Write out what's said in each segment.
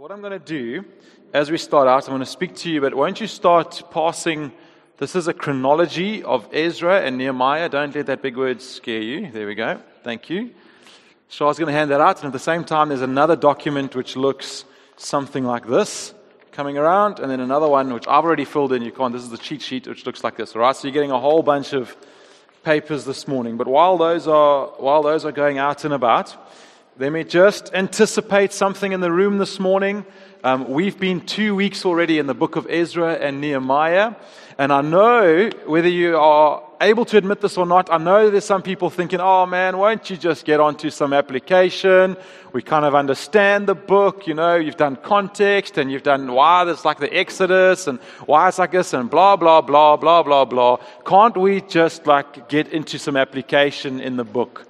What I'm going to do as we start out, I'm going to speak to you, but won't you start passing? This is a chronology of Ezra and Nehemiah. Don't let that big word scare you. There we go. Thank you. So, I was going to hand that out, and at the same time, there's another document which looks something like this coming around, and then another one which I've already filled in. You can't. This is the cheat sheet, which looks like this. All right. So you're getting a whole bunch of papers this morning. But while those are while those are going out and about. Let me just anticipate something in the room this morning. Um, we've been two weeks already in the book of Ezra and Nehemiah. And I know whether you are able to admit this or not, I know there's some people thinking, oh man, won't you just get onto some application? We kind of understand the book, you know, you've done context and you've done why it's like the Exodus and why it's like this and blah, blah, blah, blah, blah, blah. Can't we just like get into some application in the book?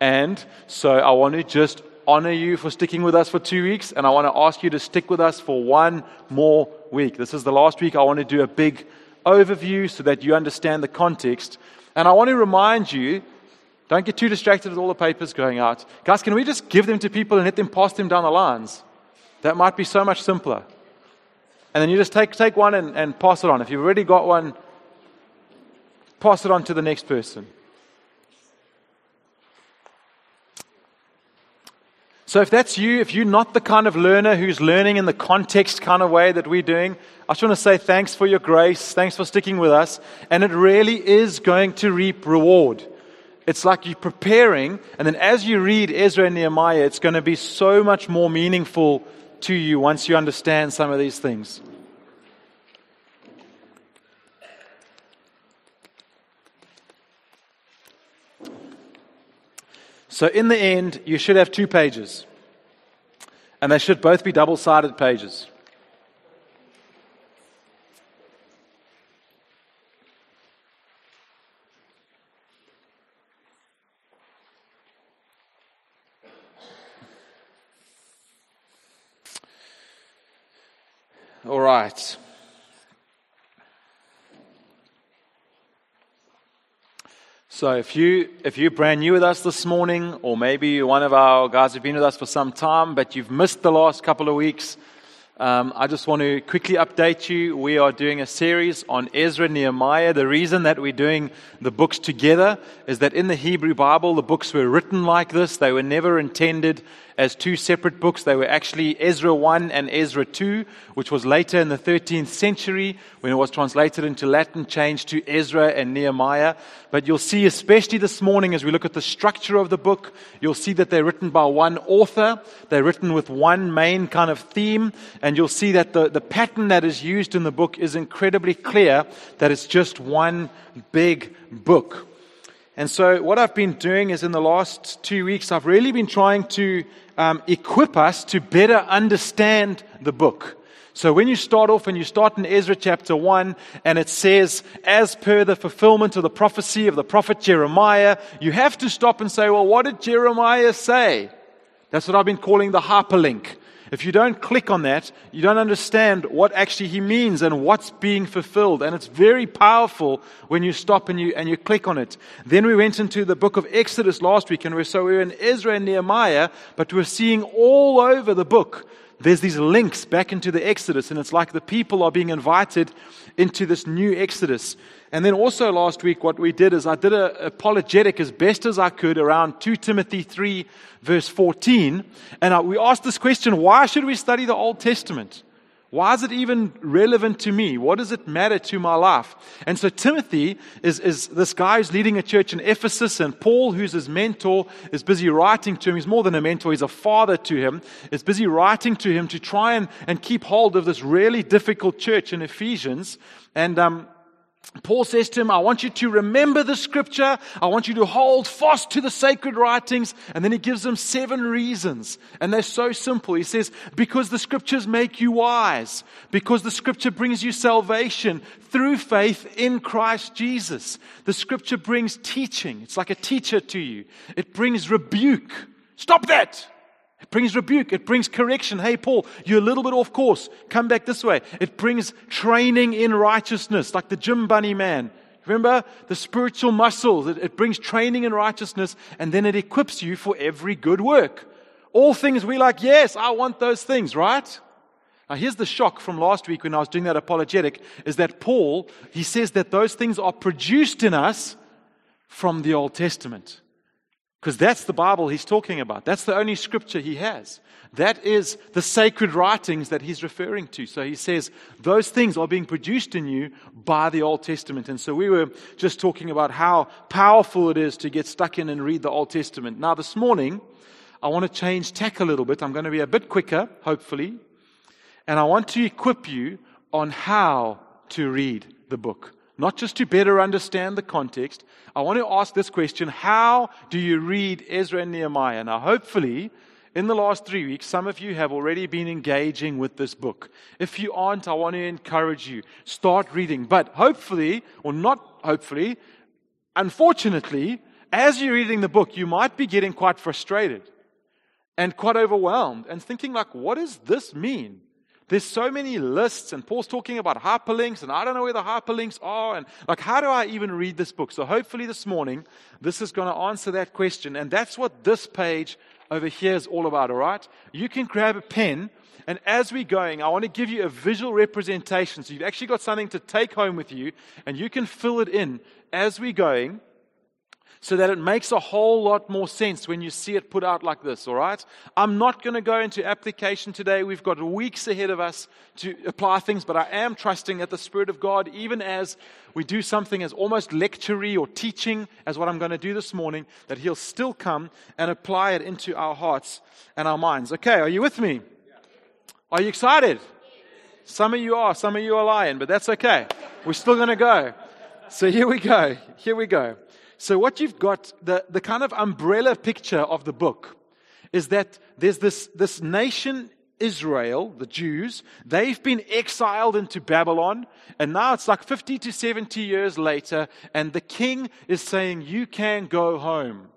And so I want to just honor you for sticking with us for two weeks, and I want to ask you to stick with us for one more week. This is the last week. I want to do a big overview so that you understand the context. And I want to remind you don't get too distracted with all the papers going out. Guys, can we just give them to people and let them pass them down the lines? That might be so much simpler. And then you just take, take one and, and pass it on. If you've already got one, pass it on to the next person. So, if that's you, if you're not the kind of learner who's learning in the context kind of way that we're doing, I just want to say thanks for your grace. Thanks for sticking with us. And it really is going to reap reward. It's like you're preparing, and then as you read Ezra and Nehemiah, it's going to be so much more meaningful to you once you understand some of these things. So, in the end, you should have two pages. And they should both be double sided pages. All right. So if you if you're brand new with us this morning, or maybe you're one of our guys who've been with us for some time, but you've missed the last couple of weeks, um, I just want to quickly update you. We are doing a series on Ezra Nehemiah. The reason that we're doing the books together is that in the Hebrew Bible, the books were written like this. They were never intended as two separate books. They were actually Ezra 1 and Ezra 2, which was later in the 13th century when it was translated into Latin, changed to Ezra and Nehemiah. But you'll see, especially this morning, as we look at the structure of the book, you'll see that they're written by one author. They're written with one main kind of theme. And you'll see that the, the pattern that is used in the book is incredibly clear that it's just one big book. And so, what I've been doing is in the last two weeks, I've really been trying to um, equip us to better understand the book. So when you start off and you start in Ezra chapter 1 and it says, as per the fulfillment of the prophecy of the prophet Jeremiah, you have to stop and say, well, what did Jeremiah say? That's what I've been calling the hyperlink. If you don't click on that, you don't understand what actually he means and what's being fulfilled. And it's very powerful when you stop and you, and you click on it. Then we went into the book of Exodus last week, and we're, so we we're in Ezra and Nehemiah, but we're seeing all over the book there's these links back into the Exodus, and it's like the people are being invited into this new Exodus. And then also last week, what we did is I did an apologetic as best as I could around 2 Timothy 3, verse 14. And I, we asked this question why should we study the Old Testament? Why is it even relevant to me? What does it matter to my life? And so Timothy is, is this guy who's leading a church in Ephesus, and Paul, who's his mentor, is busy writing to him. He's more than a mentor, he's a father to him, is busy writing to him to try and, and keep hold of this really difficult church in Ephesians. And um, Paul says to him, I want you to remember the scripture. I want you to hold fast to the sacred writings. And then he gives them seven reasons. And they're so simple. He says, because the scriptures make you wise, because the scripture brings you salvation through faith in Christ Jesus. The scripture brings teaching. It's like a teacher to you. It brings rebuke. Stop that. It brings rebuke. It brings correction. Hey, Paul, you're a little bit off course. Come back this way. It brings training in righteousness, like the gym bunny man. Remember the spiritual muscles. It, it brings training in righteousness, and then it equips you for every good work. All things we like, yes, I want those things, right? Now, here's the shock from last week when I was doing that apologetic is that Paul, he says that those things are produced in us from the Old Testament. Because that's the Bible he's talking about. That's the only scripture he has. That is the sacred writings that he's referring to. So he says those things are being produced in you by the Old Testament. And so we were just talking about how powerful it is to get stuck in and read the Old Testament. Now, this morning, I want to change tack a little bit. I'm going to be a bit quicker, hopefully. And I want to equip you on how to read the book not just to better understand the context. I want to ask this question How do you read Ezra and Nehemiah? Now, hopefully, in the last three weeks, some of you have already been engaging with this book. If you aren't, I want to encourage you. Start reading. But hopefully, or not hopefully, unfortunately, as you're reading the book, you might be getting quite frustrated and quite overwhelmed and thinking, like, what does this mean? There's so many lists, and Paul's talking about hyperlinks, and I don't know where the hyperlinks are, and like, how do I even read this book? So, hopefully, this morning, this is going to answer that question, and that's what this page over here is all about, all right? You can grab a pen, and as we're going, I want to give you a visual representation. So, you've actually got something to take home with you, and you can fill it in as we're going so that it makes a whole lot more sense when you see it put out like this, all right? I'm not going to go into application today. We've got weeks ahead of us to apply things, but I am trusting that the Spirit of God, even as we do something as almost lectury or teaching, as what I'm going to do this morning, that He'll still come and apply it into our hearts and our minds. Okay, are you with me? Are you excited? Some of you are, some of you are lying, but that's okay. We're still going to go. So here we go. Here we go. So, what you've got, the, the kind of umbrella picture of the book, is that there's this, this nation, Israel, the Jews, they've been exiled into Babylon, and now it's like 50 to 70 years later, and the king is saying, You can go home.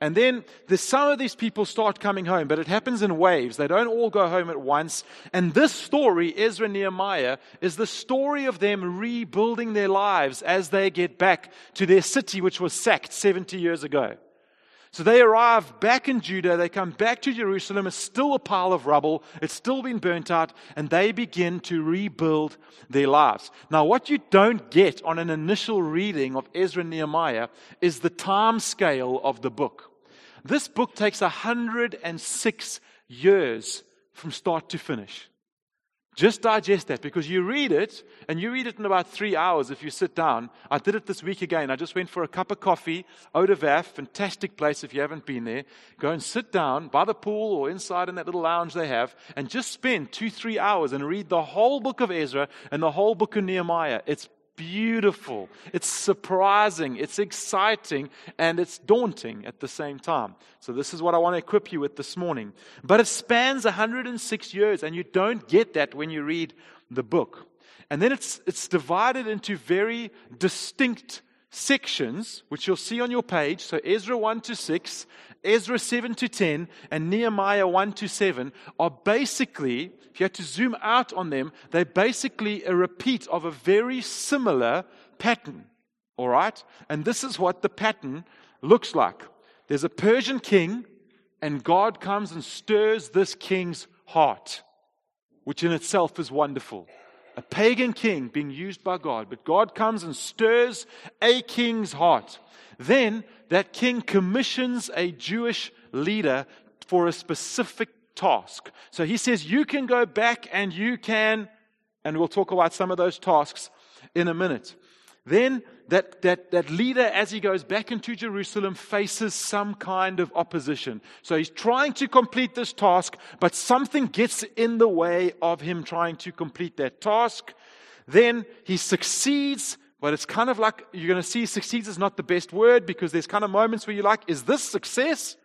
And then the, some of these people start coming home, but it happens in waves. They don't all go home at once. And this story, Ezra Nehemiah, is the story of them rebuilding their lives as they get back to their city, which was sacked 70 years ago. So they arrive back in Judah, they come back to Jerusalem, it's still a pile of rubble, it's still been burnt out, and they begin to rebuild their lives. Now, what you don't get on an initial reading of Ezra and Nehemiah is the time scale of the book. This book takes 106 years from start to finish. Just digest that because you read it and you read it in about three hours if you sit down. I did it this week again. I just went for a cup of coffee, Eau de Vaf, fantastic place if you haven't been there. Go and sit down by the pool or inside in that little lounge they have and just spend two, three hours and read the whole book of Ezra and the whole book of Nehemiah. It's beautiful, it's surprising, it's exciting, and it's daunting at the same time. So, this is what I want to equip you with this morning. But it spans 106 years, and you don't get that when you read the book. And then it's, it's divided into very distinct sections, which you'll see on your page. So, Ezra 1 to 6, Ezra 7 to 10, and Nehemiah 1 to 7 are basically, if you had to zoom out on them, they're basically a repeat of a very similar pattern. All right? And this is what the pattern looks like. There's a Persian king, and God comes and stirs this king's heart, which in itself is wonderful a pagan king being used by God, but God comes and stirs a king's heart. Then that king commissions a Jewish leader for a specific task. So he says, You can go back and you can, and we'll talk about some of those tasks in a minute. Then that, that, that leader, as he goes back into Jerusalem, faces some kind of opposition. So he's trying to complete this task, but something gets in the way of him trying to complete that task. Then he succeeds, but it's kind of like you're going to see succeeds is not the best word because there's kind of moments where you're like, is this success?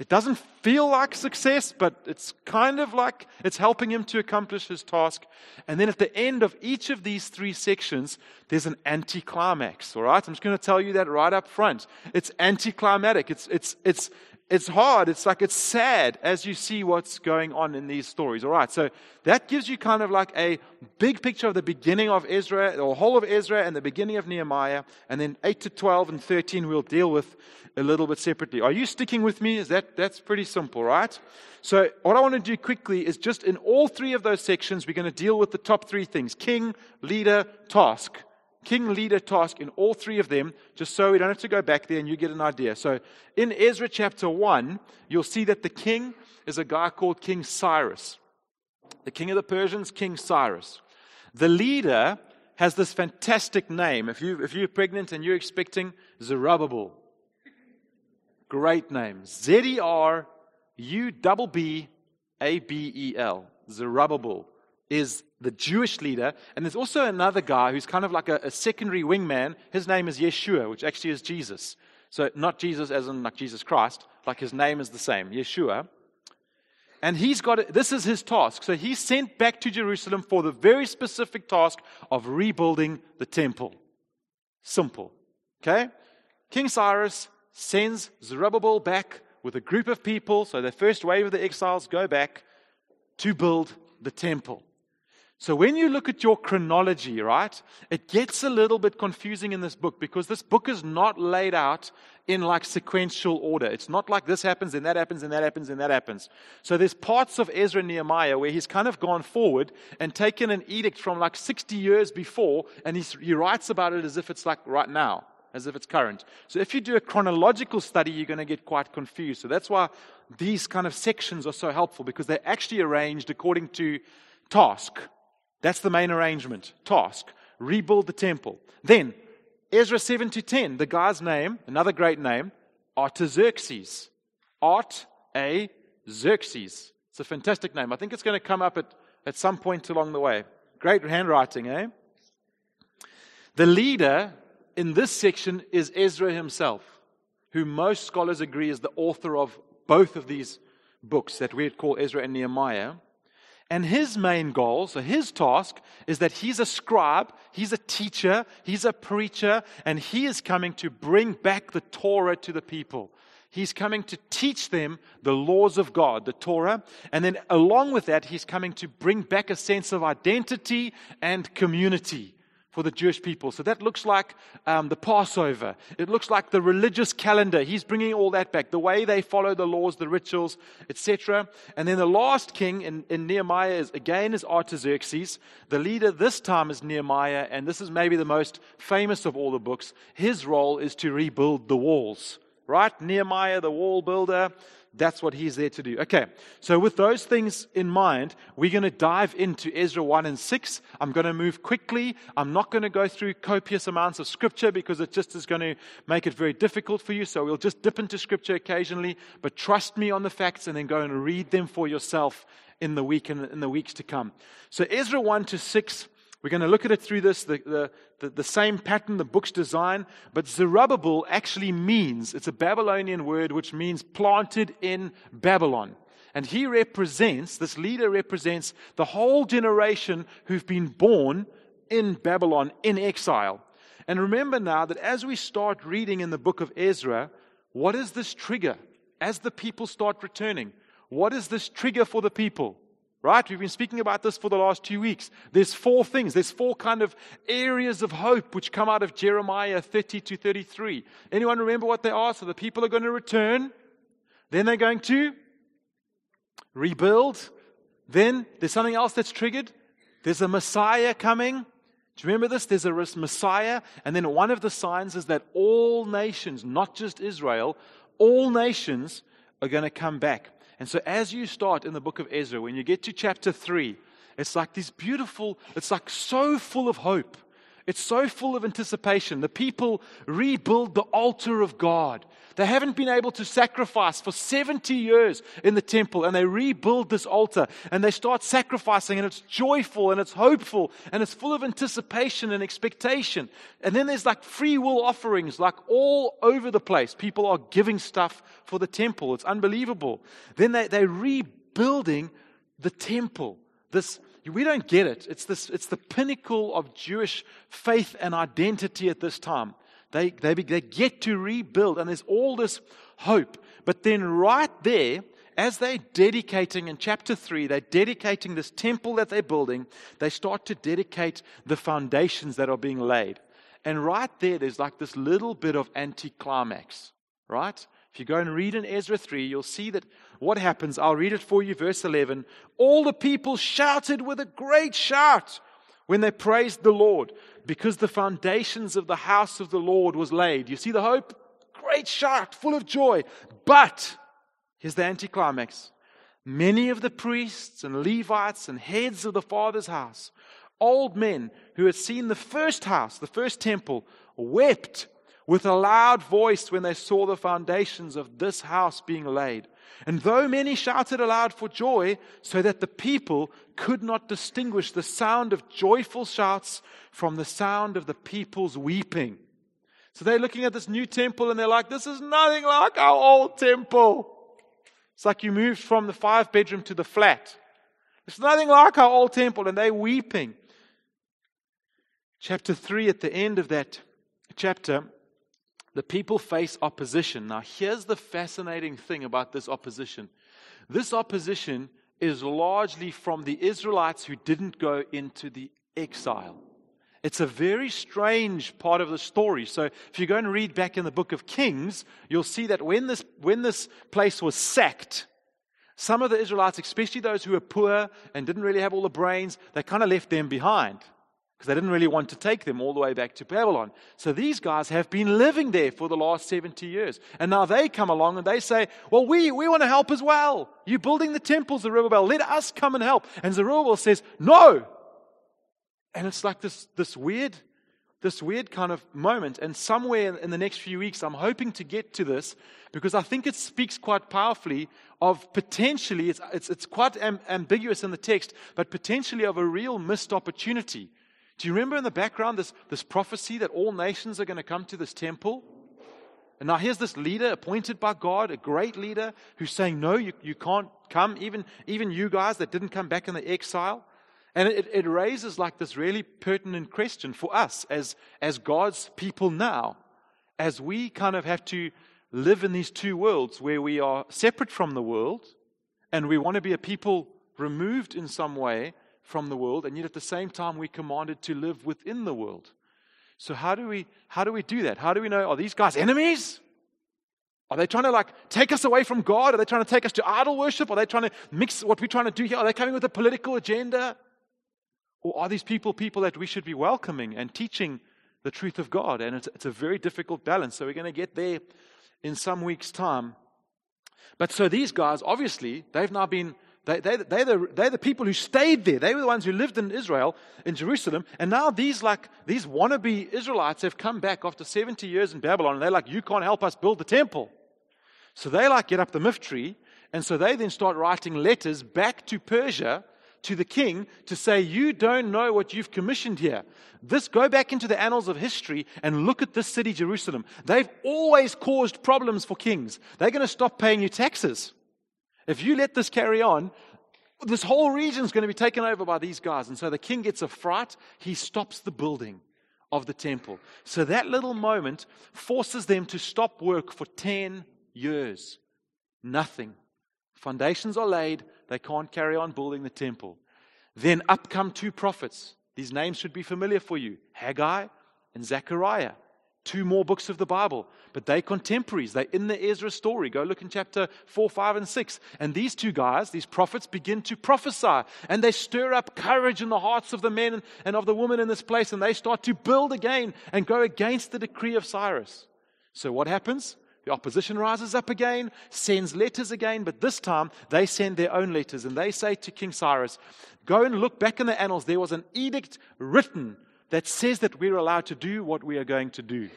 It doesn't feel like success, but it's kind of like it's helping him to accomplish his task. And then at the end of each of these three sections, there's an anticlimax. All right? I'm just going to tell you that right up front. It's anticlimactic. It's, it's, it's it's hard. It's like it's sad as you see what's going on in these stories. All right. So that gives you kind of like a big picture of the beginning of Ezra, or whole of Ezra, and the beginning of Nehemiah. And then 8 to 12 and 13 we'll deal with a little bit separately. Are you sticking with me? Is that, that's pretty simple, right? So what I want to do quickly is just in all three of those sections, we're going to deal with the top three things. King, leader, task king leader task in all three of them, just so we don't have to go back there and you get an idea. So in Ezra chapter 1, you'll see that the king is a guy called King Cyrus. The king of the Persians, King Cyrus. The leader has this fantastic name. If, you, if you're pregnant and you're expecting Zerubbabel, great name. Z E R U B B A B E L. Zerubbabel is the Jewish leader. And there's also another guy who's kind of like a, a, secondary wingman. His name is Yeshua, which actually is Jesus. So not Jesus as in like Jesus Christ, like his name is the same, Yeshua. And he's got, this is his task. So he's sent back to Jerusalem for the very specific task of rebuilding the temple. Simple. Okay? King Cyrus sends Zerubbabel back with a group of people. So the first wave of the exiles go back to build the temple. So when you look at your chronology, right, it gets a little bit confusing in this book because this book is not laid out in like sequential order. It's not like this happens, and that happens, and that happens, and that happens. So there's parts of Ezra and Nehemiah where he's kind of gone forward and taken an edict from like 60 years before, and he writes about it as if it's like right now, as if it's current. So if you do a chronological study, you're going to get quite confused. So that's why these kind of sections are so helpful because they're actually arranged according to task. That's the main arrangement. Task. Rebuild the temple. Then, Ezra 7 to 10, the guy's name, another great name, Artaxerxes. Art A. Xerxes. It's a fantastic name. I think it's going to come up at, at some point along the way. Great handwriting, eh? The leader in this section is Ezra himself, who most scholars agree is the author of both of these books that we call Ezra and Nehemiah. And his main goal, so his task, is that he's a scribe, he's a teacher, he's a preacher, and he is coming to bring back the Torah to the people. He's coming to teach them the laws of God, the Torah. And then along with that, he's coming to bring back a sense of identity and community for the Jewish people. So that looks like um, the Passover. It looks like the religious calendar. He's bringing all that back, the way they follow the laws, the rituals, etc. And then the last king in, in Nehemiah is again is Artaxerxes. The leader this time is Nehemiah, and this is maybe the most famous of all the books. His role is to rebuild the walls. Right? Nehemiah, the wall builder. That's what he's there to do. Okay, so with those things in mind, we're going to dive into Ezra 1 and 6. I'm going to move quickly. I'm not going to go through copious amounts of scripture because it just is going to make it very difficult for you. So we'll just dip into scripture occasionally, but trust me on the facts and then go and read them for yourself in the week and in the weeks to come. So Ezra 1 to 6 we're going to look at it through this, the, the, the, the, same pattern, the book's design. But Zerubbabel actually means, it's a Babylonian word which means planted in Babylon. And he represents, this leader represents the whole generation who've been born in Babylon in exile. And remember now that as we start reading in the book of Ezra, what is this trigger? As the people start returning, what is this trigger for the people? Right? We've been speaking about this for the last two weeks. There's four things. There's four kind of areas of hope which come out of Jeremiah 30 to 33. Anyone remember what they are? So the people are going to return. Then they're going to rebuild. Then there's something else that's triggered. There's a Messiah coming. Do you remember this? There's a Messiah. And then one of the signs is that all nations, not just Israel, all nations are going to come back. And so, as you start in the book of Ezra, when you get to chapter 3, it's like this beautiful, it's like so full of hope. It's so full of anticipation. The people rebuild the altar of God. They haven't been able to sacrifice for 70 years in the temple, and they rebuild this altar and they start sacrificing, and it's joyful and it's hopeful and it's full of anticipation and expectation. And then there's like free will offerings, like all over the place. People are giving stuff for the temple. It's unbelievable. Then they, they're rebuilding the temple. This we don't get it. It's, this, it's the pinnacle of Jewish faith and identity at this time. They, they, they get to rebuild, and there's all this hope. But then, right there, as they're dedicating in chapter 3, they're dedicating this temple that they're building, they start to dedicate the foundations that are being laid. And right there, there's like this little bit of anticlimax, right? If you go and read in Ezra 3, you'll see that what happens. I'll read it for you, verse 11. All the people shouted with a great shout when they praised the Lord because the foundations of the house of the Lord was laid. You see the hope? Great shout, full of joy. But, here's the anticlimax. Many of the priests and Levites and heads of the Father's house, old men who had seen the first house, the first temple, wept with a loud voice when they saw the foundations of this house being laid. And though many shouted aloud for joy, so that the people could not distinguish the sound of joyful shouts from the sound of the people's weeping. So they're looking at this new temple and they're like, this is nothing like our old temple. It's like you moved from the five bedroom to the flat. It's nothing like our old temple, and they're weeping. Chapter 3, at the end of that chapter, the people face opposition. Now, here's the fascinating thing about this opposition this opposition is largely from the Israelites who didn't go into the exile. It's a very strange part of the story. So, if you go and read back in the book of Kings, you'll see that when this, when this place was sacked, some of the Israelites, especially those who were poor and didn't really have all the brains, they kind of left them behind because they didn't really want to take them all the way back to Babylon. So these guys have been living there for the last 70 years. And now they come along and they say, Well, we, we want to help as well. You're building the temples, Zerubbabel. Let us come and help. And Zerubbabel says, No. And it's like this, this weird, this weird kind of moment. And somewhere in the next few weeks, I'm hoping to get to this because I think it speaks quite powerfully of potentially, it's, it's, it's quite am, ambiguous in the text, but potentially of a real missed opportunity do you remember in the background this, this prophecy that all nations are going to come to this temple? And now here's this leader appointed by God, a great leader, who's saying, No, you, you can't come, even, even you guys that didn't come back in the exile. And it, it raises like this really pertinent question for us as, as God's people now, as we kind of have to live in these two worlds where we are separate from the world and we want to be a people removed in some way from the world, and yet at the same time we're commanded to live within the world. So how do we how do we do that? How do we know are these guys enemies? Are they trying to like take us away from God? Are they trying to take us to idol worship? Are they trying to mix what we're trying to do here? Are they coming with a political agenda? Or are these people people that we should be welcoming and teaching the truth of God? And it's, it's a very difficult balance. So we're going to get there in some weeks' time. But so these guys, obviously, they've now been they, they, they're, the, they're the people who stayed there. They were the ones who lived in Israel, in Jerusalem. And now these, like, these wannabe Israelites have come back after 70 years in Babylon. And they're like, you can't help us build the temple. So they like get up the miftri. And so they then start writing letters back to Persia to the king to say, You don't know what you've commissioned here. This, go back into the annals of history and look at this city, Jerusalem. They've always caused problems for kings. They're going to stop paying you taxes. If you let this carry on, this whole region is going to be taken over by these guys. And so the king gets a fright. He stops the building of the temple. So that little moment forces them to stop work for 10 years. Nothing. Foundations are laid. They can't carry on building the temple. Then up come two prophets. These names should be familiar for you Haggai and Zechariah two more books of the Bible, but they're contemporaries. They're in the Ezra story. Go look in chapter 4, 5, and 6. And these two guys, these prophets, begin to prophesy and they stir up courage in the hearts of the men and of the women in this place and they start to build again and go against the decree of Cyrus. So what happens? The opposition rises up again, sends letters again, but this time they send their own letters and they say to King Cyrus, Go and look back in the annals. There was an edict written that says that we're allowed to do what we are going to do.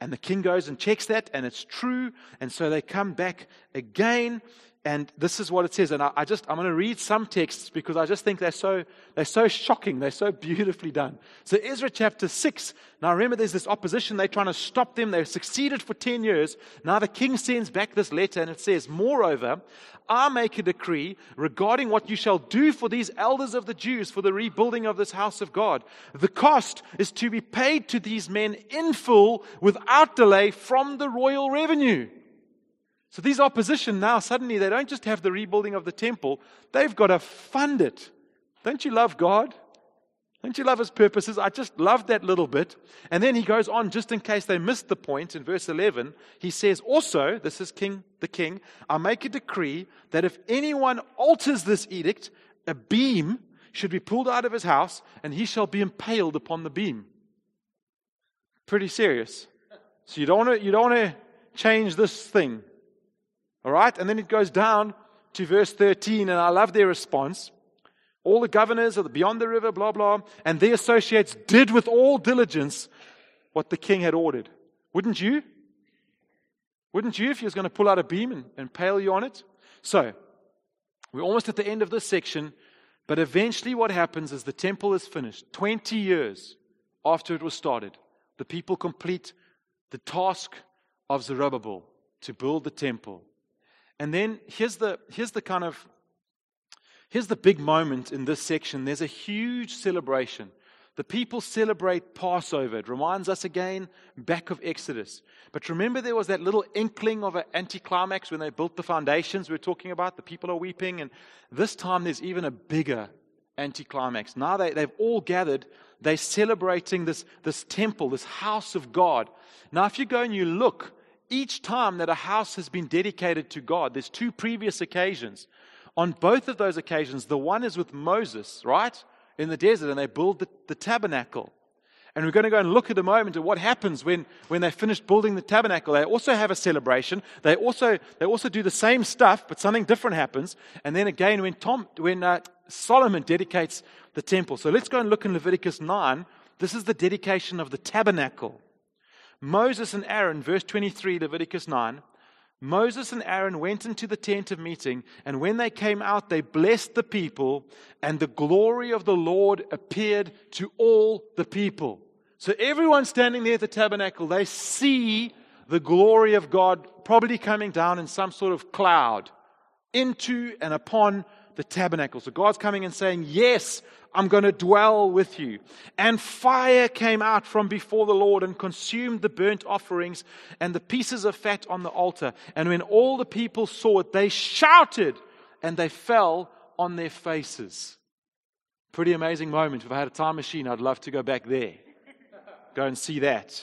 And the king goes and checks that, and it's true. And so they come back again, and this is what it says. And I, I just I'm going to read some texts because I just think they're so they're so shocking. They're so beautifully done. So Ezra chapter six. Now remember, there's this opposition. They're trying to stop them. They've succeeded for ten years. Now the king sends back this letter, and it says, "Moreover, I make a decree regarding what you shall do for these elders of the Jews for the rebuilding of this house of God. The cost is to be paid to these men in full without delay from the royal revenue. So these opposition now suddenly they don't just have the rebuilding of the temple, they've got to fund it. Don't you love God? Don't you love his purposes? I just love that little bit. And then he goes on, just in case they missed the point, in verse 11, he says, Also, this is King, the king, I make a decree that if anyone alters this edict, a beam should be pulled out of his house, and he shall be impaled upon the beam. Pretty serious. So you don't want to, you don't want to change this thing. All right? And then it goes down to verse 13, and I love their response. All the governors of the beyond the river, blah, blah, and their associates did with all diligence what the king had ordered. Wouldn't you? Wouldn't you if he was going to pull out a beam and, and pale you on it? So, we're almost at the end of this section, but eventually what happens is the temple is finished. 20 years after it was started, the people complete the task of Zerubbabel to build the temple. And then here's the, here's the kind of Here's the big moment in this section there's a huge celebration. The people celebrate Passover. It reminds us again back of Exodus. But remember, there was that little inkling of an anticlimax when they built the foundations we are talking about. The people are weeping. And this time there's even a bigger anticlimax. Now they, they've all gathered. They're celebrating this, this temple, this house of God. Now, if you go and you look, each time that a house has been dedicated to God, there's two previous occasions. On both of those occasions, the one is with Moses, right? In the desert, and they build the, the tabernacle. And we're going to go and look at a moment at what happens when, when they finish building the tabernacle. They also have a celebration. They also, they also do the same stuff, but something different happens. And then again, when, Tom, when uh, Solomon dedicates the temple. So let's go and look in Leviticus 9. This is the dedication of the tabernacle. Moses and Aaron, verse 23, Leviticus 9, Moses and Aaron went into the tent of meeting, and when they came out, they blessed the people, and the glory of the Lord appeared to all the people. So everyone standing there at the tabernacle, they see the glory of God probably coming down in some sort of cloud into and upon the tabernacle. So God's coming and saying, Yes, I'm going to dwell with you. And fire came out from before the Lord and consumed the burnt offerings and the pieces of fat on the altar. And when all the people saw it, they shouted and they fell on their faces. Pretty amazing moment. If I had a time machine, I'd love to go back there. Go and see that.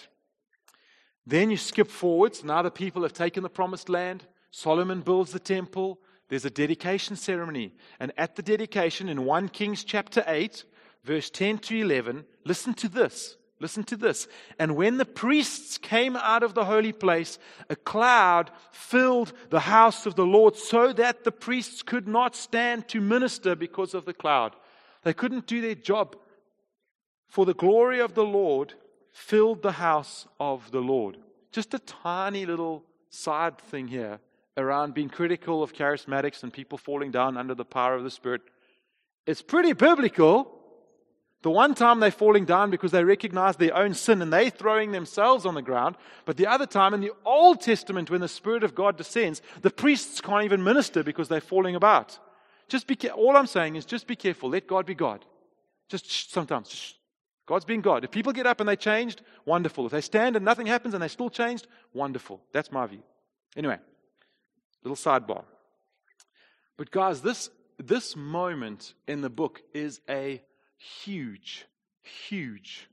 Then you skip forwards. Now the people have taken the promised land. Solomon builds the temple there's a dedication ceremony. And at the dedication in 1 Kings chapter 8, verse 10 to 11, listen to this. Listen to this. And when the priests came out of the holy place, a cloud filled the house of the Lord so that the priests could not stand to minister because of the cloud. They couldn't do their job. For the glory of the Lord filled the house of the Lord. Just a tiny little side thing here around being critical of charismatics and people falling down under the power of the Spirit. It's pretty biblical. The one time they're falling down because they recognize their own sin and they're throwing themselves on the ground. But the other time in the Old Testament, when the Spirit of God descends, the priests can't even minister because they're falling about. Just be all I'm saying is just be careful. Let God be God. Just shh, sometimes. Shh. God's being God. If people get up and they changed, wonderful. If they stand and nothing happens and they still changed, wonderful. That's my view. Anyway. Little sidebar. But, guys, this, this moment in the book is a huge, huge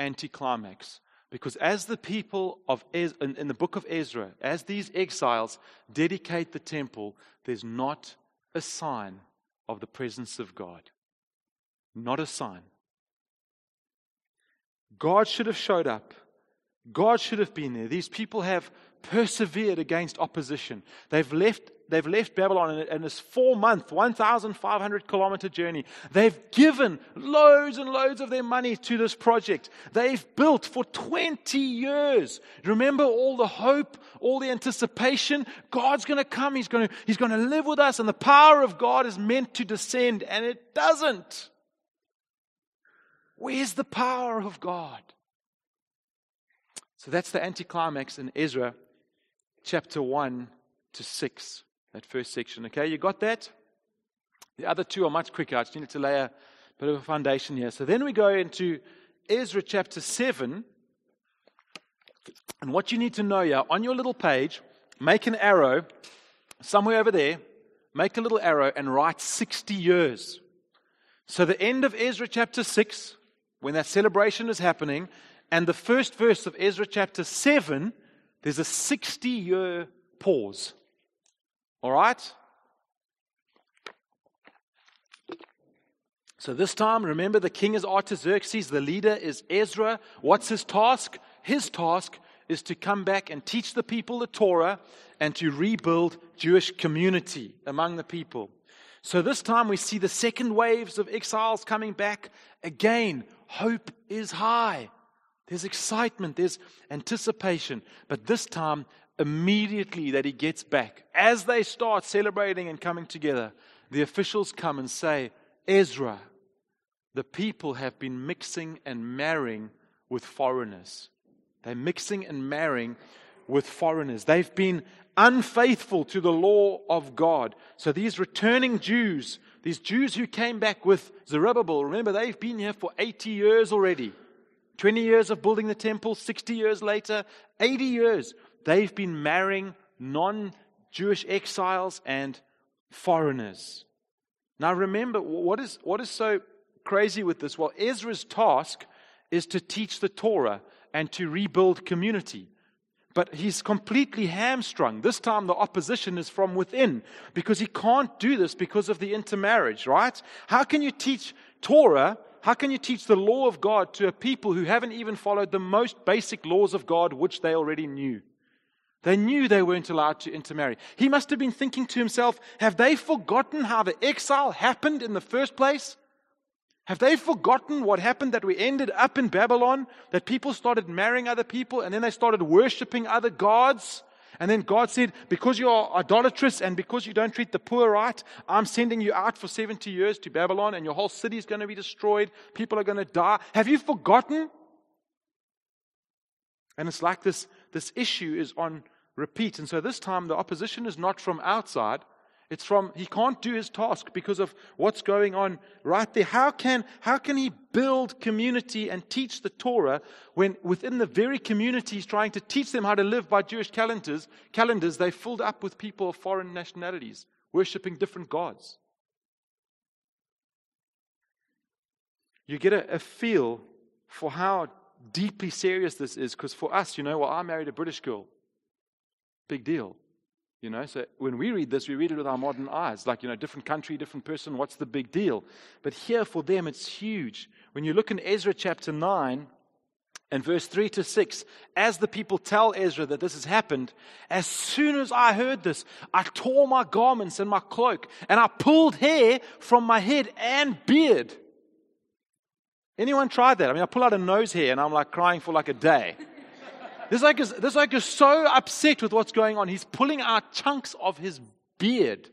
anticlimax. Because as the people of in, in the book of Ezra, as these exiles dedicate the temple, there's not a sign of the presence of God. Not a sign. God should have showed up. God should have been there. These people have persevered against opposition. They've left, they've left Babylon in this four month, 1,500 kilometer journey. They've given loads and loads of their money to this project. They've built for 20 years. Remember all the hope, all the anticipation. God's going to come. He's going to, he's going to live with us and the power of God is meant to descend and it doesn't. Where's the power of God? So that's the anticlimax in Ezra chapter 1 to 6, that first section. Okay, you got that? The other two are much quicker. I just needed to lay a bit of a foundation here. So then we go into Ezra chapter 7. And what you need to know here on your little page make an arrow somewhere over there, make a little arrow, and write 60 years. So, the end of Ezra chapter 6, when that celebration is happening, and the first verse of Ezra chapter 7, there's a 60 year pause. All right? So this time, remember the king is Artaxerxes, the leader is Ezra. What's his task? His task is to come back and teach the people the Torah and to rebuild Jewish community among the people. So this time we see the second waves of exiles coming back. Again, hope is high. There's excitement, there's anticipation. But this time, immediately that he gets back, as they start celebrating and coming together, the officials come and say, Ezra, the people have been mixing and marrying with foreigners. They're mixing and marrying with foreigners. They've been unfaithful to the law of God. So these returning Jews, these Jews who came back with Zerubbabel, remember they've been here for 80 years already. 20 years of building the temple, 60 years later, 80 years. They've been marrying non Jewish exiles and foreigners. Now remember, what is, what is so crazy with this? Well, Ezra's task is to teach the Torah and to rebuild community. But he's completely hamstrung. This time the opposition is from within because he can't do this because of the intermarriage, right? How can you teach Torah? How can you teach the law of God to a people who haven't even followed the most basic laws of God, which they already knew? They knew they weren't allowed to intermarry. He must have been thinking to himself, have they forgotten how the exile happened in the first place? Have they forgotten what happened that we ended up in Babylon? That people started marrying other people and then they started worshiping other gods? And then God said, Because you are idolatrous and because you don't treat the poor right, I'm sending you out for 70 years to Babylon and your whole city is going to be destroyed. People are going to die. Have you forgotten? And it's like this, this issue is on repeat. And so this time the opposition is not from outside, it's from he can't do his task because of what's going on right there. How can, how can he build community and teach the Torah when within the very community he's trying to teach them how to live by Jewish calendars, calendars they filled up with people of foreign nationalities, worshiping different gods? You get a, a feel for how deeply serious this is because for us, you know, well, I married a British girl. Big deal. You know, so when we read this, we read it with our modern eyes. Like, you know, different country, different person, what's the big deal? But here for them, it's huge. When you look in Ezra chapter 9 and verse 3 to 6, as the people tell Ezra that this has happened, as soon as I heard this, I tore my garments and my cloak, and I pulled hair from my head and beard. Anyone tried that? I mean, I pull out a nose hair and I'm like crying for like a day. This like, is, this like is so upset with what's going on. He's pulling out chunks of his beard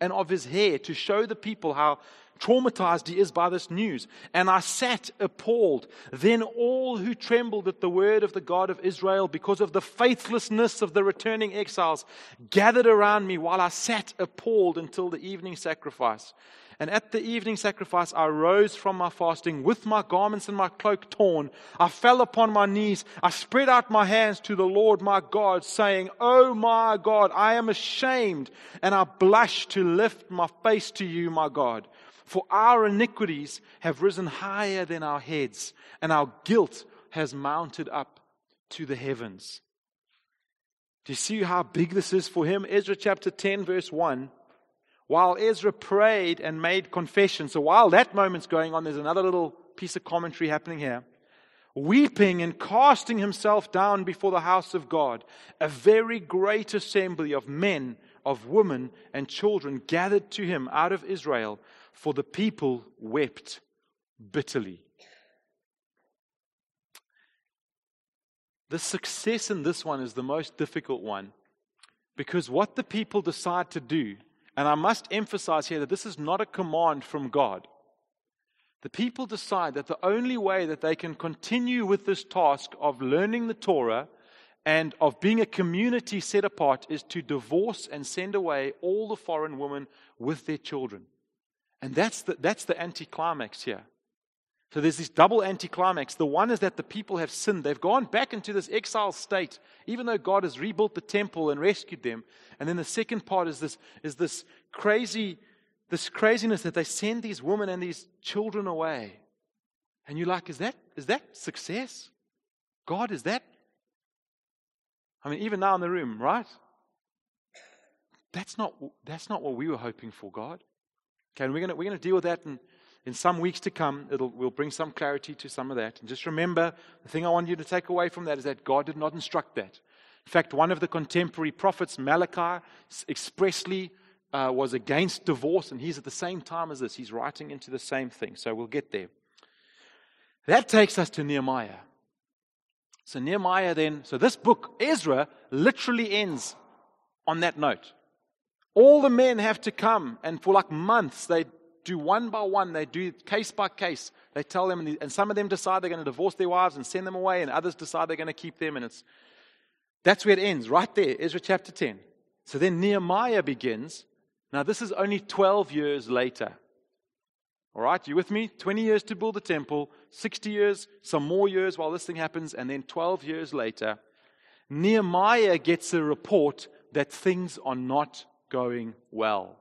and of his hair to show the people how traumatized he is by this news. And I sat appalled. Then all who trembled at the word of the God of Israel because of the faithlessness of the returning exiles gathered around me while I sat appalled until the evening sacrifice. And at the evening sacrifice, I rose from my fasting with my garments and my cloak torn. I fell upon my knees. I spread out my hands to the Lord my God, saying, Oh my God, I am ashamed, and I blush to lift my face to you, my God. For our iniquities have risen higher than our heads, and our guilt has mounted up to the heavens. Do you see how big this is for him? Ezra chapter 10, verse 1 while Ezra prayed and made confession. So while that moment's going on, there's another little piece of commentary happening here. Weeping and casting himself down before the house of God, a very great assembly of men, of women, and children gathered to him out of Israel, for the people wept bitterly. The success in this one is the most difficult one because what the people decide to do and I must emphasize here that this is not a command from God. The people decide that the only way that they can continue with this task of learning the Torah and of being a community set apart is to divorce and send away all the foreign women with their children. And that's the, that's the anticlimax here. So there's this double anticlimax. The one is that the people have sinned. They've gone back into this exile state, even though God has rebuilt the temple and rescued them. And then the second part is this, is this crazy, this craziness that they send these women and these children away. And you're like, is that, is that success? God, is that? I mean, even now in the room, right? That's not, that's not what we were hoping for, God. Okay, and we're going we're gonna deal with that in, in some weeks to come. We'll bring some clarity to some of that. And just remember, the thing I want you to take away from that is that God did not instruct that. In fact, one of the contemporary prophets, Malachi, expressly uh, was against divorce, and he's at the same time as this. He's writing into the same thing. So we'll get there. That takes us to Nehemiah. So, Nehemiah then, so this book, Ezra, literally ends on that note. All the men have to come, and for like months, they do one by one, they do case by case. They tell them, and some of them decide they're going to divorce their wives and send them away, and others decide they're going to keep them, and it's that's where it ends, right there, Ezra chapter 10. So then Nehemiah begins. Now, this is only 12 years later. All right, you with me? 20 years to build the temple, 60 years, some more years while this thing happens, and then 12 years later, Nehemiah gets a report that things are not going well.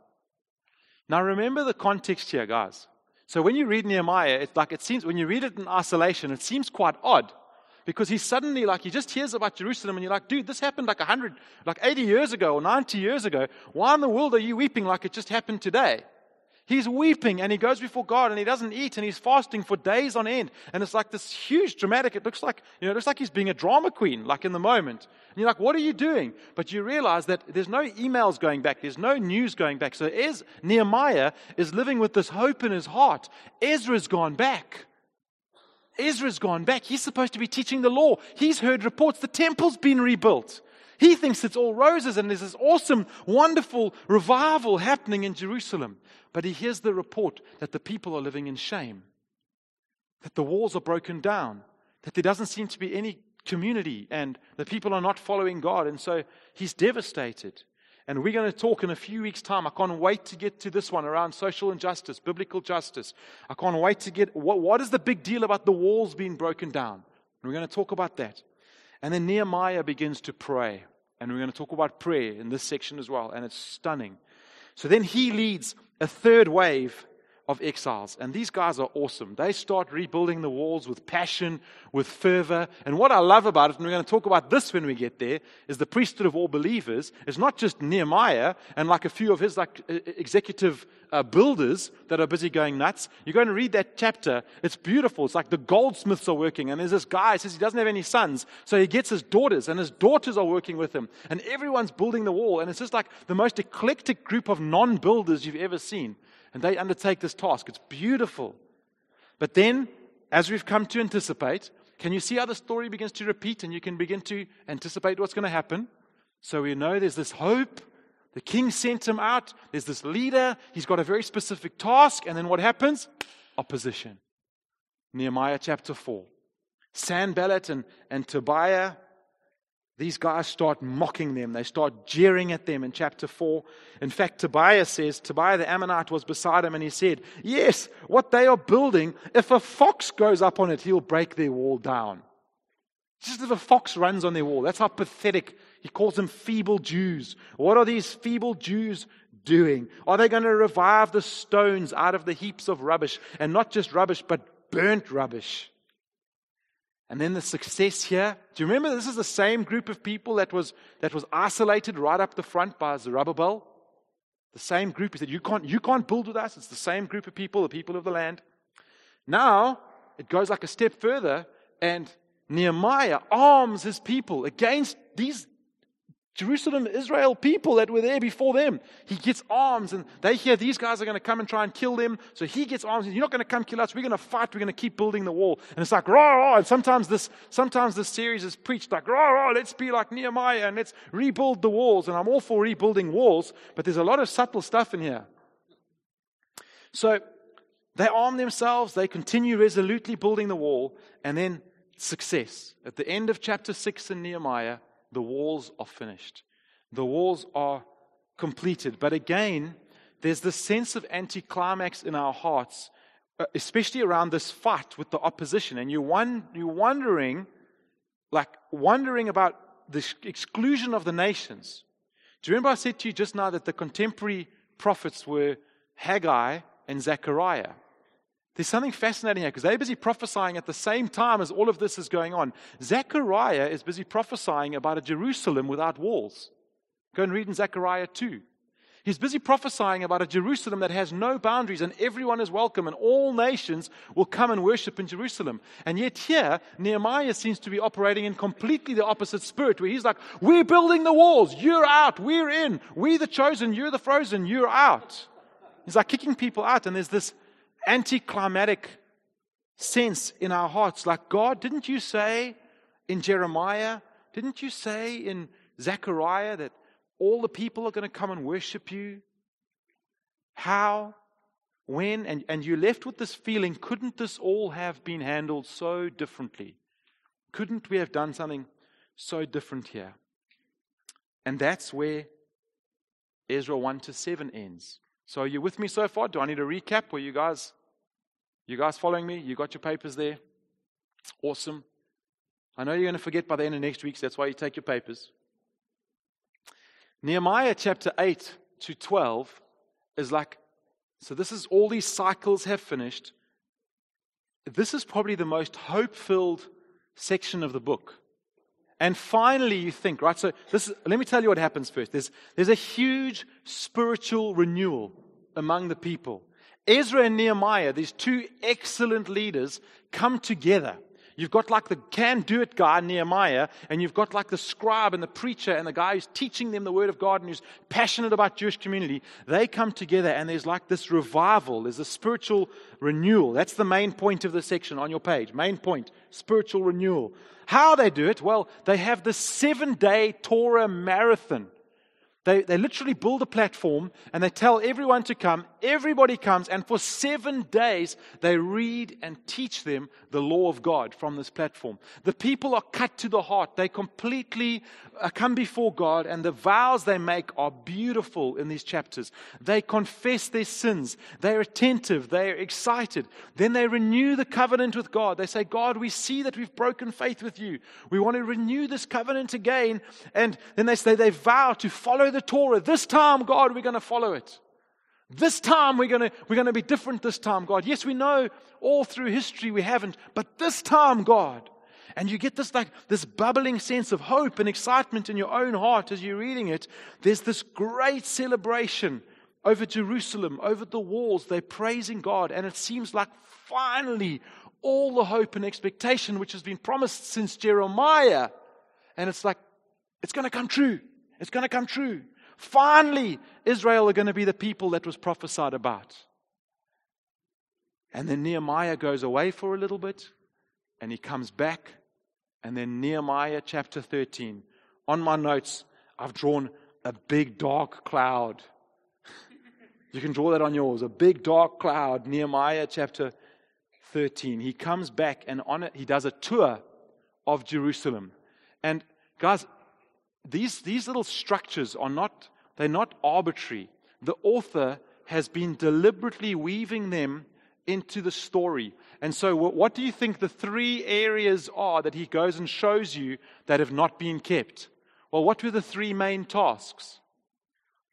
Now remember the context here, guys. So when you read Nehemiah, it's like it seems when you read it in isolation, it seems quite odd. Because he's suddenly like he just hears about Jerusalem and you're like, dude, this happened like hundred, like 80 years ago or 90 years ago. Why in the world are you weeping like it just happened today? He's weeping and he goes before God and he doesn't eat and he's fasting for days on end. And it's like this huge dramatic, it looks like, you know, it looks like he's being a drama queen, like in the moment. And you're like, what are you doing? But you realize that there's no emails going back, there's no news going back. So as Nehemiah is living with this hope in his heart, Ezra's gone back. Ezra's gone back. He's supposed to be teaching the law. He's heard reports the temple's been rebuilt. He thinks it's all roses and there's this awesome, wonderful revival happening in Jerusalem. But he hears the report that the people are living in shame, that the walls are broken down, that there doesn't seem to be any community, and the people are not following God. And so he's devastated. And we're going to talk in a few weeks' time. I can't wait to get to this one around social injustice, biblical justice. I can't wait to get what, what is the big deal about the walls being broken down? And we're going to talk about that. And then Nehemiah begins to pray. And we're going to talk about prayer in this section as well. And it's stunning. So then he leads a third wave of exiles. And these guys are awesome. They start rebuilding the walls with passion, with fervor. And what I love about it, and we're going to talk about this when we get there, is the priesthood of all believers is not just Nehemiah and like a few of his like executive uh, builders that are busy going nuts. You're going to read that chapter. It's beautiful. It's like the goldsmiths are working. And there's this guy says he doesn't have any sons. So he gets his daughters and his daughters are working with him. And everyone's building the wall. And it's just like the most eclectic group of non-builders you've ever seen and they undertake this task. It's beautiful. But then, as we've come to anticipate, can you see how the story begins to repeat and you can begin to anticipate what's going to happen? So we know there's this hope. The king sent him out. There's this leader. He's got a very specific task. And then what happens? Opposition. Nehemiah chapter 4. Sanballat and, and Tobiah these guys start mocking them. They start jeering at them in chapter 4. In fact, Tobiah says, Tobiah the Ammonite was beside him and he said, Yes, what they are building, if a fox goes up on it, he'll break their wall down. Just if a fox runs on their wall. That's how pathetic. He calls them feeble Jews. What are these feeble Jews doing? Are they going to revive the stones out of the heaps of rubbish? And not just rubbish, but burnt rubbish. And then the success here. Do you remember this is the same group of people that was, that was isolated right up the front by Zerubbabel? The same group. He said, you can't, you can't build with us. It's the same group of people, the people of the land. Now, it goes like a step further, and Nehemiah arms his people against these Jerusalem, Israel people that were there before them. He gets arms and they hear these guys are going to come and try and kill them. So he gets arms and you're not going to come kill us. We're going to fight. We're going to keep building the wall. And it's like, rah, rah. And sometimes this, sometimes this series is preached like, rah, rah, let's be like Nehemiah and let's rebuild the walls. And I'm all for rebuilding walls, but there's a lot of subtle stuff in here. So they arm themselves. They continue resolutely building the wall and then success. At the end of chapter six in Nehemiah, the walls are finished. The walls are completed. But again, there's this sense of anticlimax in our hearts uh, especially around this fight with the opposition, and you're, one, you're wondering, like, wondering about the exclusion of the nations. Do you remember I said to you just now that the contemporary prophets were Haggai and Zechariah? There's something fascinating here because they're busy prophesying at the same time as all of this is going on. Zechariah is busy prophesying about a Jerusalem without walls. Go and read in Zechariah 2. He's busy prophesying about a Jerusalem that has no boundaries and everyone is welcome and all nations will come and worship in Jerusalem. And yet, here, Nehemiah seems to be operating in completely the opposite spirit where he's like, We're building the walls, you're out, we're in, we the chosen, you're the frozen, you're out. He's like kicking people out, and there's this anticlimactic sense in our hearts like, God, didn't you say in Jeremiah, didn't you say in Zechariah that all the people are going to come and worship you. How? When? And, and you're left with this feeling couldn't this all have been handled so differently? Couldn't we have done something so different here? And that's where Ezra 1 to 7 ends. So are you with me so far? Do I need a recap? Were you guys you guys following me? You got your papers there? Awesome. I know you're going to forget by the end of next week, so that's why you take your papers. Nehemiah chapter 8 to 12 is like, so this is all these cycles have finished. This is probably the most hope filled section of the book. And finally, you think, right? So, this is, let me tell you what happens first. There's, there's a huge spiritual renewal among the people. Ezra and Nehemiah, these two excellent leaders, come together You've got like the can do it guy, Nehemiah, and you've got like the scribe and the preacher and the guy who's teaching them the word of God and who's passionate about Jewish community. They come together and there's like this revival, there's a spiritual renewal. That's the main point of the section on your page. Main point spiritual renewal. How they do it? Well, they have this seven day Torah marathon. They, they literally build a platform and they tell everyone to come. Everybody comes, and for seven days they read and teach them the law of God from this platform. The people are cut to the heart. They completely uh, come before God, and the vows they make are beautiful in these chapters. They confess their sins, they're attentive, they're excited. Then they renew the covenant with God. They say, God, we see that we've broken faith with you. We want to renew this covenant again. And then they say they vow to follow the Torah. This time, God, we're going to follow it. This time we're going to, we're going to be different this time, God. Yes, we know all through history we haven't, but this time, God. And you get this like this bubbling sense of hope and excitement in your own heart as you're reading it. There's this great celebration over Jerusalem, over the walls. They're praising God, and it seems like finally all the hope and expectation which has been promised since Jeremiah. And it's like, it's going to come true. It's going to come true. Finally, Israel are going to be the people that was prophesied about. And then Nehemiah goes away for a little bit and he comes back. And then Nehemiah chapter 13. On my notes, I've drawn a big dark cloud. you can draw that on yours. A big dark cloud, Nehemiah chapter 13. He comes back and on it, he does a tour of Jerusalem. And guys, these, these little structures are not, they're not arbitrary. The author has been deliberately weaving them into the story. And so, what do you think the three areas are that he goes and shows you that have not been kept? Well, what were the three main tasks?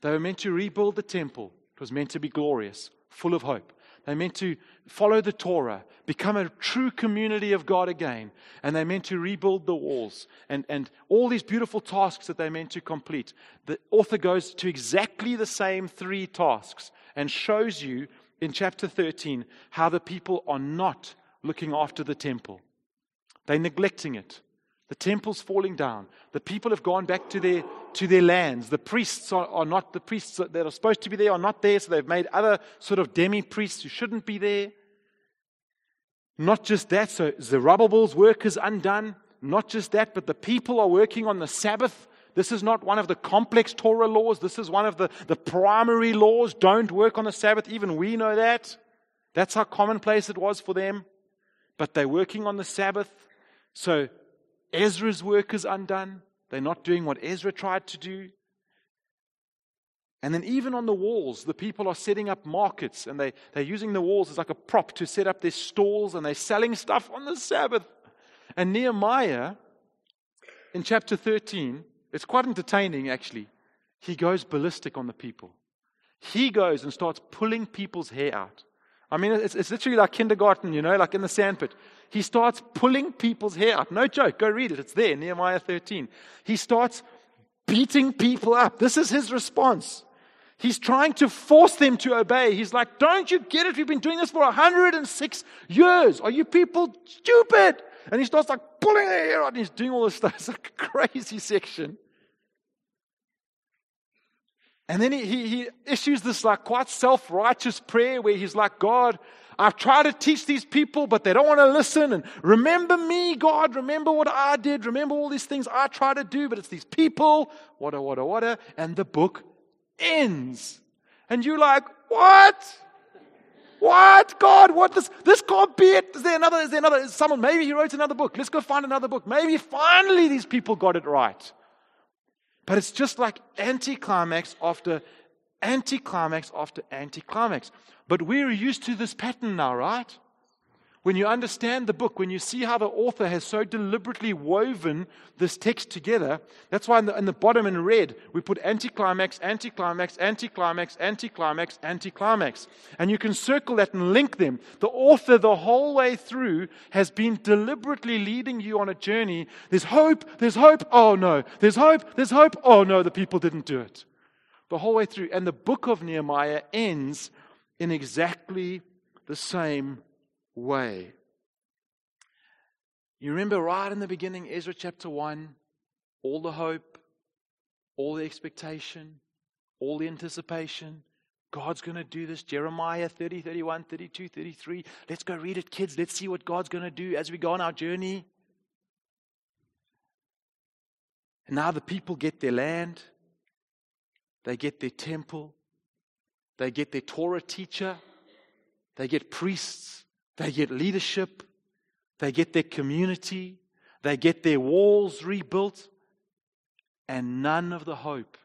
They were meant to rebuild the temple, it was meant to be glorious, full of hope. They meant to follow the Torah, become a true community of God again. And they meant to rebuild the walls and, and all these beautiful tasks that they meant to complete. The author goes to exactly the same three tasks and shows you in chapter 13 how the people are not looking after the temple. They're neglecting it. The temple's falling down. The people have gone back to their, to their lands. The priests are, are not the priests that are supposed to be there, are not there, so they've made other sort of demi priests who shouldn't be there. Not just that, so Zerubbabel's work is undone. Not just that, but the people are working on the Sabbath. This is not one of the complex Torah laws. This is one of the, the primary laws. Don't work on the Sabbath. Even we know that. That's how commonplace it was for them. But they're working on the Sabbath. So Ezra's work is undone. They're not doing what Ezra tried to do. And then, even on the walls, the people are setting up markets and they, they're using the walls as like a prop to set up their stalls and they're selling stuff on the Sabbath. And Nehemiah, in chapter 13, it's quite entertaining actually. He goes ballistic on the people. He goes and starts pulling people's hair out. I mean, it's, it's literally like kindergarten, you know, like in the sandpit. He starts pulling people's hair out. No joke. Go read it. It's there, Nehemiah 13. He starts beating people up. This is his response. He's trying to force them to obey. He's like, Don't you get it? We've been doing this for 106 years. Are you people stupid? And he starts like pulling their hair out and he's doing all this stuff. It's like a crazy section. And then he, he, he issues this like quite self righteous prayer where he's like, God, I've tried to teach these people, but they don't want to listen. And remember me, God. Remember what I did. Remember all these things I try to do, but it's these people. Wada, wada, wada. And the book ends. And you're like, what? What? God, what? This, this can't be it. Is there another? Is there another? Is someone, maybe he wrote another book. Let's go find another book. Maybe finally these people got it right. But it's just like anticlimax after anticlimax after anticlimax. But we're used to this pattern now, right? When you understand the book, when you see how the author has so deliberately woven this text together, that's why in the, in the bottom in red, we put anticlimax, anticlimax, anticlimax, anticlimax, anticlimax. And you can circle that and link them. The author, the whole way through, has been deliberately leading you on a journey. There's hope, there's hope, oh no. There's hope, there's hope, oh no, the people didn't do it. The whole way through. And the book of Nehemiah ends in exactly the same way. You remember right in the beginning, Ezra chapter 1, all the hope, all the expectation, all the anticipation. God's going to do this. Jeremiah 30, 31, 32, 33. Let's go read it, kids. Let's see what God's going to do as we go on our journey. And now the people get their land, they get their temple, they get their Torah teacher, they get priests, they get leadership, they get their community, they get their walls rebuilt, and none of the hope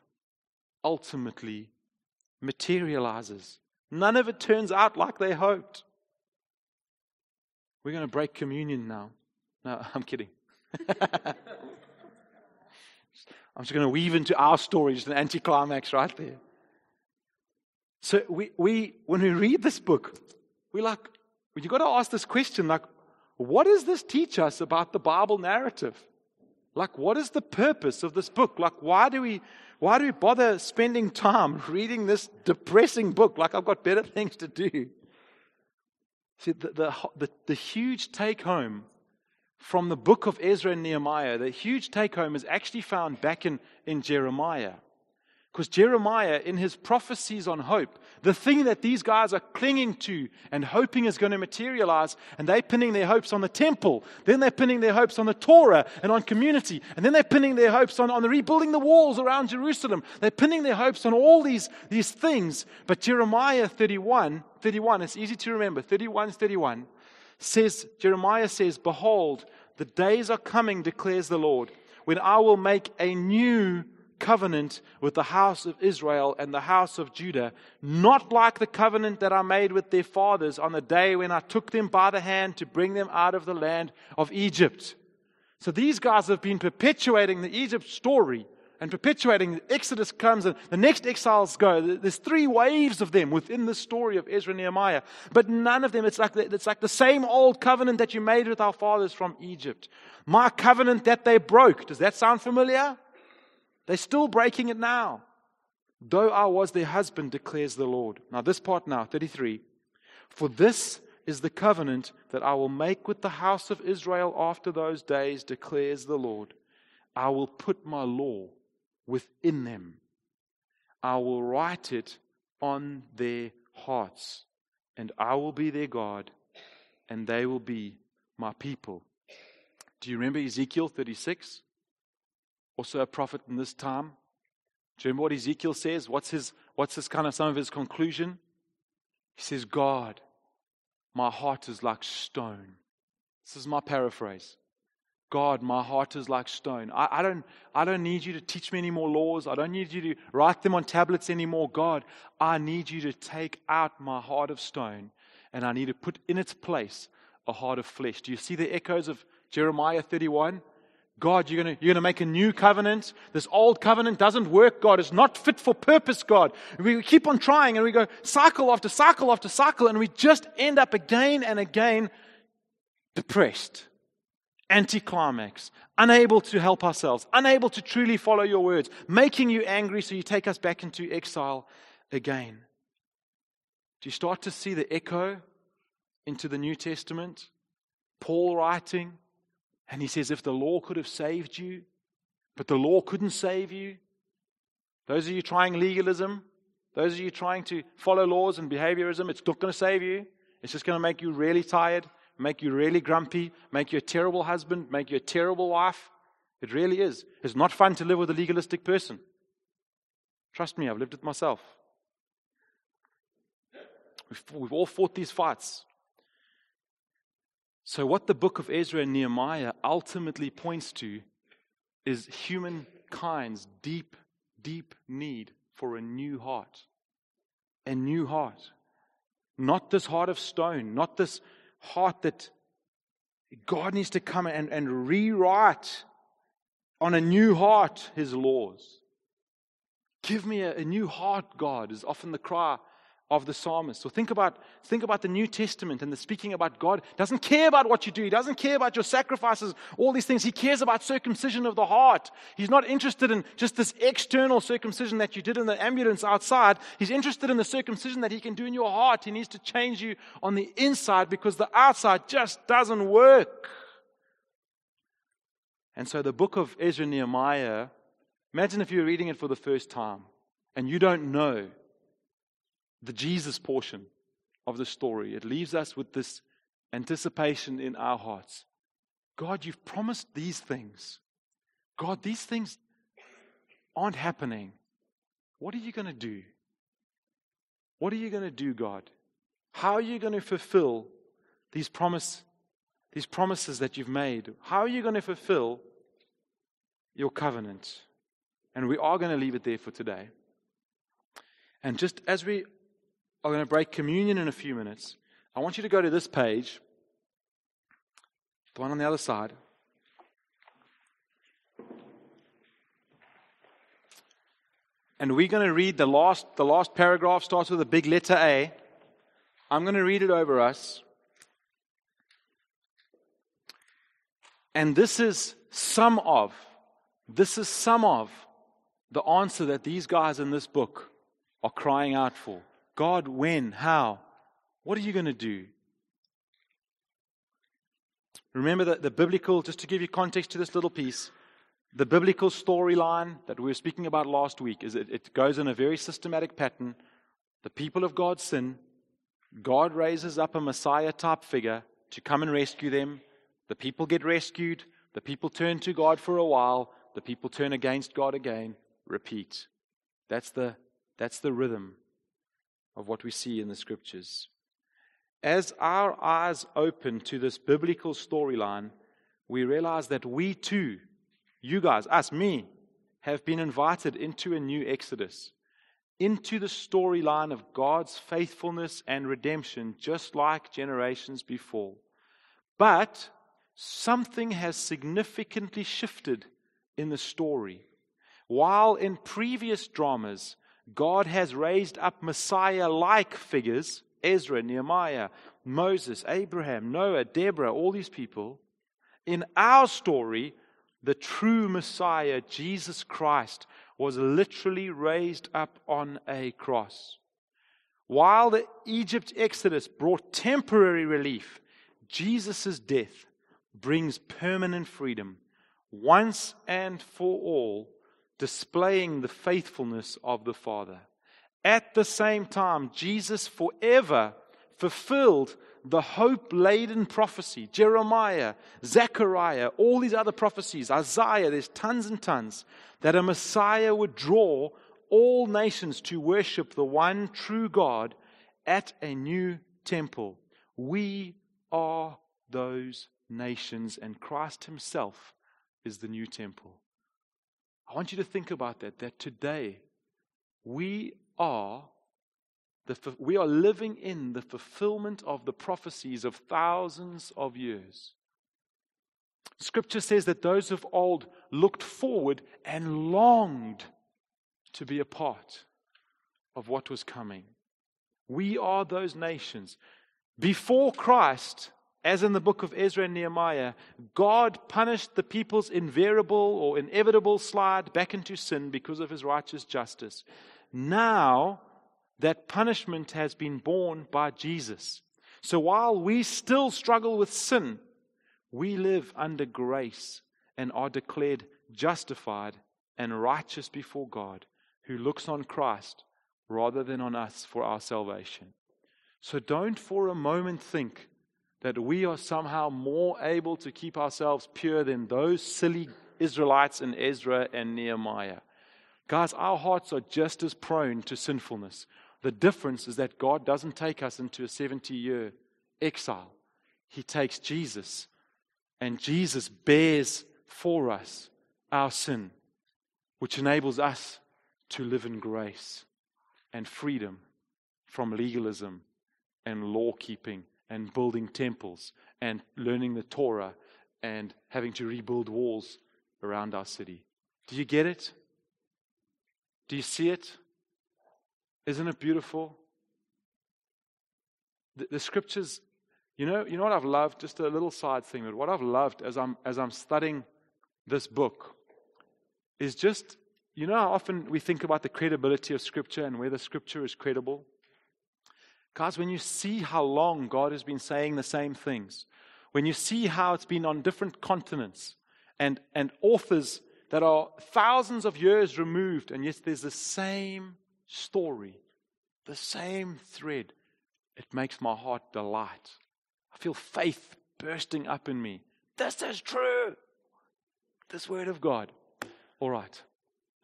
ultimately materializes. None of it turns out like they hoped. We're going to break communion now. No, I'm kidding. I'm just going to weave into our story, just an anticlimax right there. So we, we when we read this book, we like, You've got to ask this question like, what does this teach us about the Bible narrative? Like, what is the purpose of this book? Like, why do we, why do we bother spending time reading this depressing book? Like, I've got better things to do. See, the, the, the, the huge take home from the book of Ezra and Nehemiah, the huge take home is actually found back in, in Jeremiah. Because Jeremiah, in his prophecies on hope, the thing that these guys are clinging to and hoping is going to materialize, and they're pinning their hopes on the temple, then they're pinning their hopes on the Torah and on community, and then they're pinning their hopes on, on the rebuilding the walls around Jerusalem. They're pinning their hopes on all these, these things. But Jeremiah 31, 31, it's easy to remember, 31, 31, says, Jeremiah says, Behold, the days are coming, declares the Lord, when I will make a new covenant with the house of Israel and the house of Judah, not like the covenant that I made with their fathers on the day when I took them by the hand to bring them out of the land of Egypt. So these guys have been perpetuating the Egypt story and perpetuating. Exodus comes and the next exiles go. There's three waves of them within the story of Ezra and Nehemiah. But none of them, it's like, the, it's like the same old covenant that you made with our fathers from Egypt. My covenant that they broke. Does that sound familiar? They're still breaking it now. Though I was their husband, declares the Lord. Now, this part now, 33. For this is the covenant that I will make with the house of Israel after those days, declares the Lord. I will put my law within them, I will write it on their hearts, and I will be their God, and they will be my people. Do you remember Ezekiel 36? Also a prophet in this time. Do you remember what Ezekiel says? What's his, what's his kind of some of his conclusion? He says, God, my heart is like stone. This is my paraphrase. God, my heart is like stone. I, I, don't, I don't need you to teach me any more laws. I don't need you to write them on tablets anymore. God, I need you to take out my heart of stone and I need to put in its place a heart of flesh. Do you see the echoes of Jeremiah 31? God, you're going you're to make a new covenant. This old covenant doesn't work, God. It's not fit for purpose, God. We keep on trying and we go cycle after cycle after cycle and we just end up again and again depressed anticlimax, unable to help ourselves, unable to truly follow your words, making you angry so you take us back into exile again. Do you start to see the echo into the New Testament? Paul writing, and he says, If the law could have saved you, but the law couldn't save you. Those of you trying legalism, those of you trying to follow laws and behaviorism, it's not going to save you. It's just going to make you really tired make you really grumpy, make you a terrible husband, make you a terrible wife. It really is. It's not fun to live with a legalistic person. Trust me, I've lived it myself. We've, we've all fought these fights. So, what the book of Ezra and Nehemiah ultimately points to is humankind's deep, deep need for a new heart. A new heart. Not this heart of stone, not this heart that God needs to come and, and rewrite on a new heart his laws. Give me a, a new heart, God, is often the cry of the psalmist. So think about, think about the New Testament and the speaking about God. Doesn't care about what you do. He doesn't care about your sacrifices, all these things. He cares about circumcision of the heart. He's not interested in just this external circumcision that you did in the ambulance outside. He's interested in the circumcision that he can do in your heart. He needs to change you on the inside because the outside just doesn't work. And so the book of Ezra Nehemiah, imagine if you're reading it for the first time and you don't know the Jesus portion of the story. It leaves us with this anticipation in our hearts. God, you've promised these things. God, these things aren't happening. What are you going to do? What are you going to do, God? How are you going to fulfill these promise, these promises that you've made? How are you going to fulfill your covenant? And we are going to leave it there for today. And just as we are going to break communion in a few minutes. I want you to go to this page, the one on the other side. And we're going to read the last, the last paragraph, starts with a big letter A. I'm going to read it over us. And this is some of, this is some of the answer that these guys in this book are crying out for. God, when? How? What are you going to do? Remember that the biblical, just to give you context to this little piece, the biblical storyline that we were speaking about last week is it, it goes in a very systematic pattern. The people of God sin. God raises up a Messiah type figure to come and rescue them. The people get rescued. The people turn to God for a while. The people turn against God again. Repeat. That's the, that's the rhythm of what we see in the scriptures. As our eyes open to this biblical storyline, we realize that we too, you guys, us, me, have been invited into a new Exodus, into the storyline of God's faithfulness and redemption, just like generations before. But something has significantly shifted in the story. While in previous dramas, God has raised up Messiah like figures Ezra, Nehemiah, Moses, Abraham, Noah, Deborah, all these people. In our story, the true Messiah, Jesus Christ, was literally raised up on a cross. While the Egypt exodus brought temporary relief, Jesus' death brings permanent freedom once and for all displaying the faithfulness of the Father. At the same time, Jesus forever fulfilled the hope laden prophecy Jeremiah, Zechariah, all these other prophecies, Isaiah, there's tons and tons that a Messiah would draw all nations to worship the one true God at a new temple. We are those nations, and Christ Himself is the new temple. I want you to think about that, that today we are the, we are living in the fulfillment of the prophecies of thousands of years. Scripture says that those of old looked forward and longed to be a part of what was coming. We are those nations. Before Christ, as in the book of Ezra and Nehemiah, God punished the people's invariable or inevitable slide back into sin because of his righteous justice. Now, that punishment has been borne by Jesus. So while we still struggle with sin, we live under grace and are declared justified and righteous before God, who looks on Christ rather than on us for our salvation. So don't for a moment think that we are somehow more able to keep ourselves pure than those silly Israelites in Ezra and Nehemiah. Guys, our hearts are just as prone to sinfulness. The difference is that God doesn't take us into a 70 year exile, He takes Jesus, and Jesus bears for us our sin, which enables us to live in grace and freedom from legalism and law keeping and building temples and learning the Torah and having to rebuild walls around our city. Do you get it? Do you see it? Isn't it beautiful? The, the, scriptures, you know, you know what I've loved? Just a little side thing, but what I've loved as I'm as I'm studying this book is just, you know how often we think about the credibility of scripture and whether scripture is credible? Guys, when you see how long God has been saying the same things, when you see how it's been on different continents and, and authors that are thousands of years removed, and yet there's the same story, the same thread, it makes my heart delight. I feel faith bursting up in me. This is true. This word of God. All right,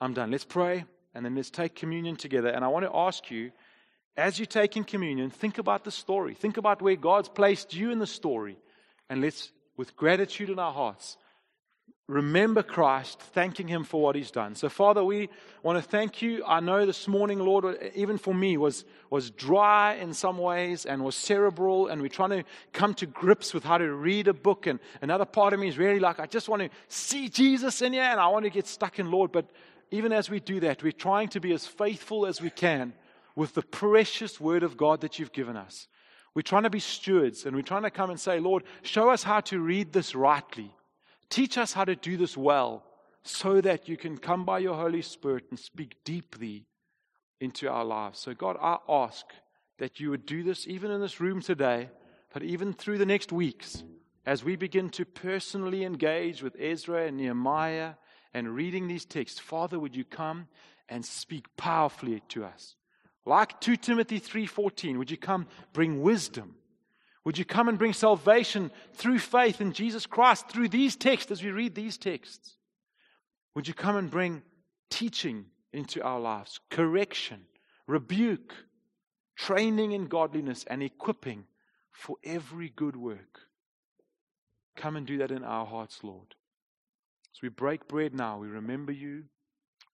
I'm done. Let's pray and then let's take communion together. And I want to ask you, as you take in communion, think about the story. Think about where God's placed you in the story. And let's, with gratitude in our hearts, remember Christ, thanking Him for what He's done. So, Father, we want to thank you. I know this morning, Lord, even for me, was, was dry in some ways and was cerebral, and we're trying to come to grips with how to read a book. And another part of me is really like, I just want to see Jesus in here, and I want to get stuck in Lord. But even as we do that, we're trying to be as faithful as we can with the precious Word of God that you've given us. We're trying to be stewards, and we're trying to come and say, Lord, show us how to read this rightly. Teach us how to do this well so that you can come by your Holy Spirit and speak deeply into our lives. So, God, I ask that you would do this even in this room today, but even through the next weeks as we begin to personally engage with Ezra and Nehemiah and reading these texts. Father, would you come and speak powerfully to us? Like 2 Timothy 3:14, would you come bring wisdom would you come and bring salvation through faith in Jesus Christ, through these texts, as we read these texts? Would you come and bring teaching into our lives, correction, rebuke, training in godliness, and equipping for every good work? Come and do that in our hearts, Lord. As we break bread now, we remember you,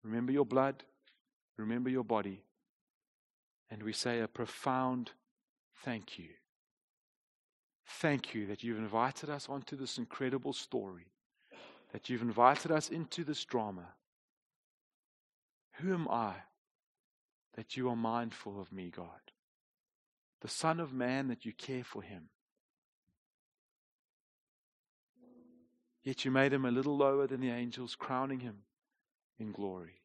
remember your blood, remember your body, and we say a profound thank you. Thank you that you've invited us onto this incredible story, that you've invited us into this drama. Who am I that you are mindful of me, God? The Son of Man, that you care for him. Yet you made him a little lower than the angels, crowning him in glory.